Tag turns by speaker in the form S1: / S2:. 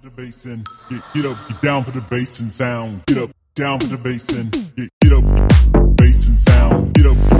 S1: for the basin get, get up, get down for the bass and sound. Get up, down for the bass and get, get up, bass and sound. Get up.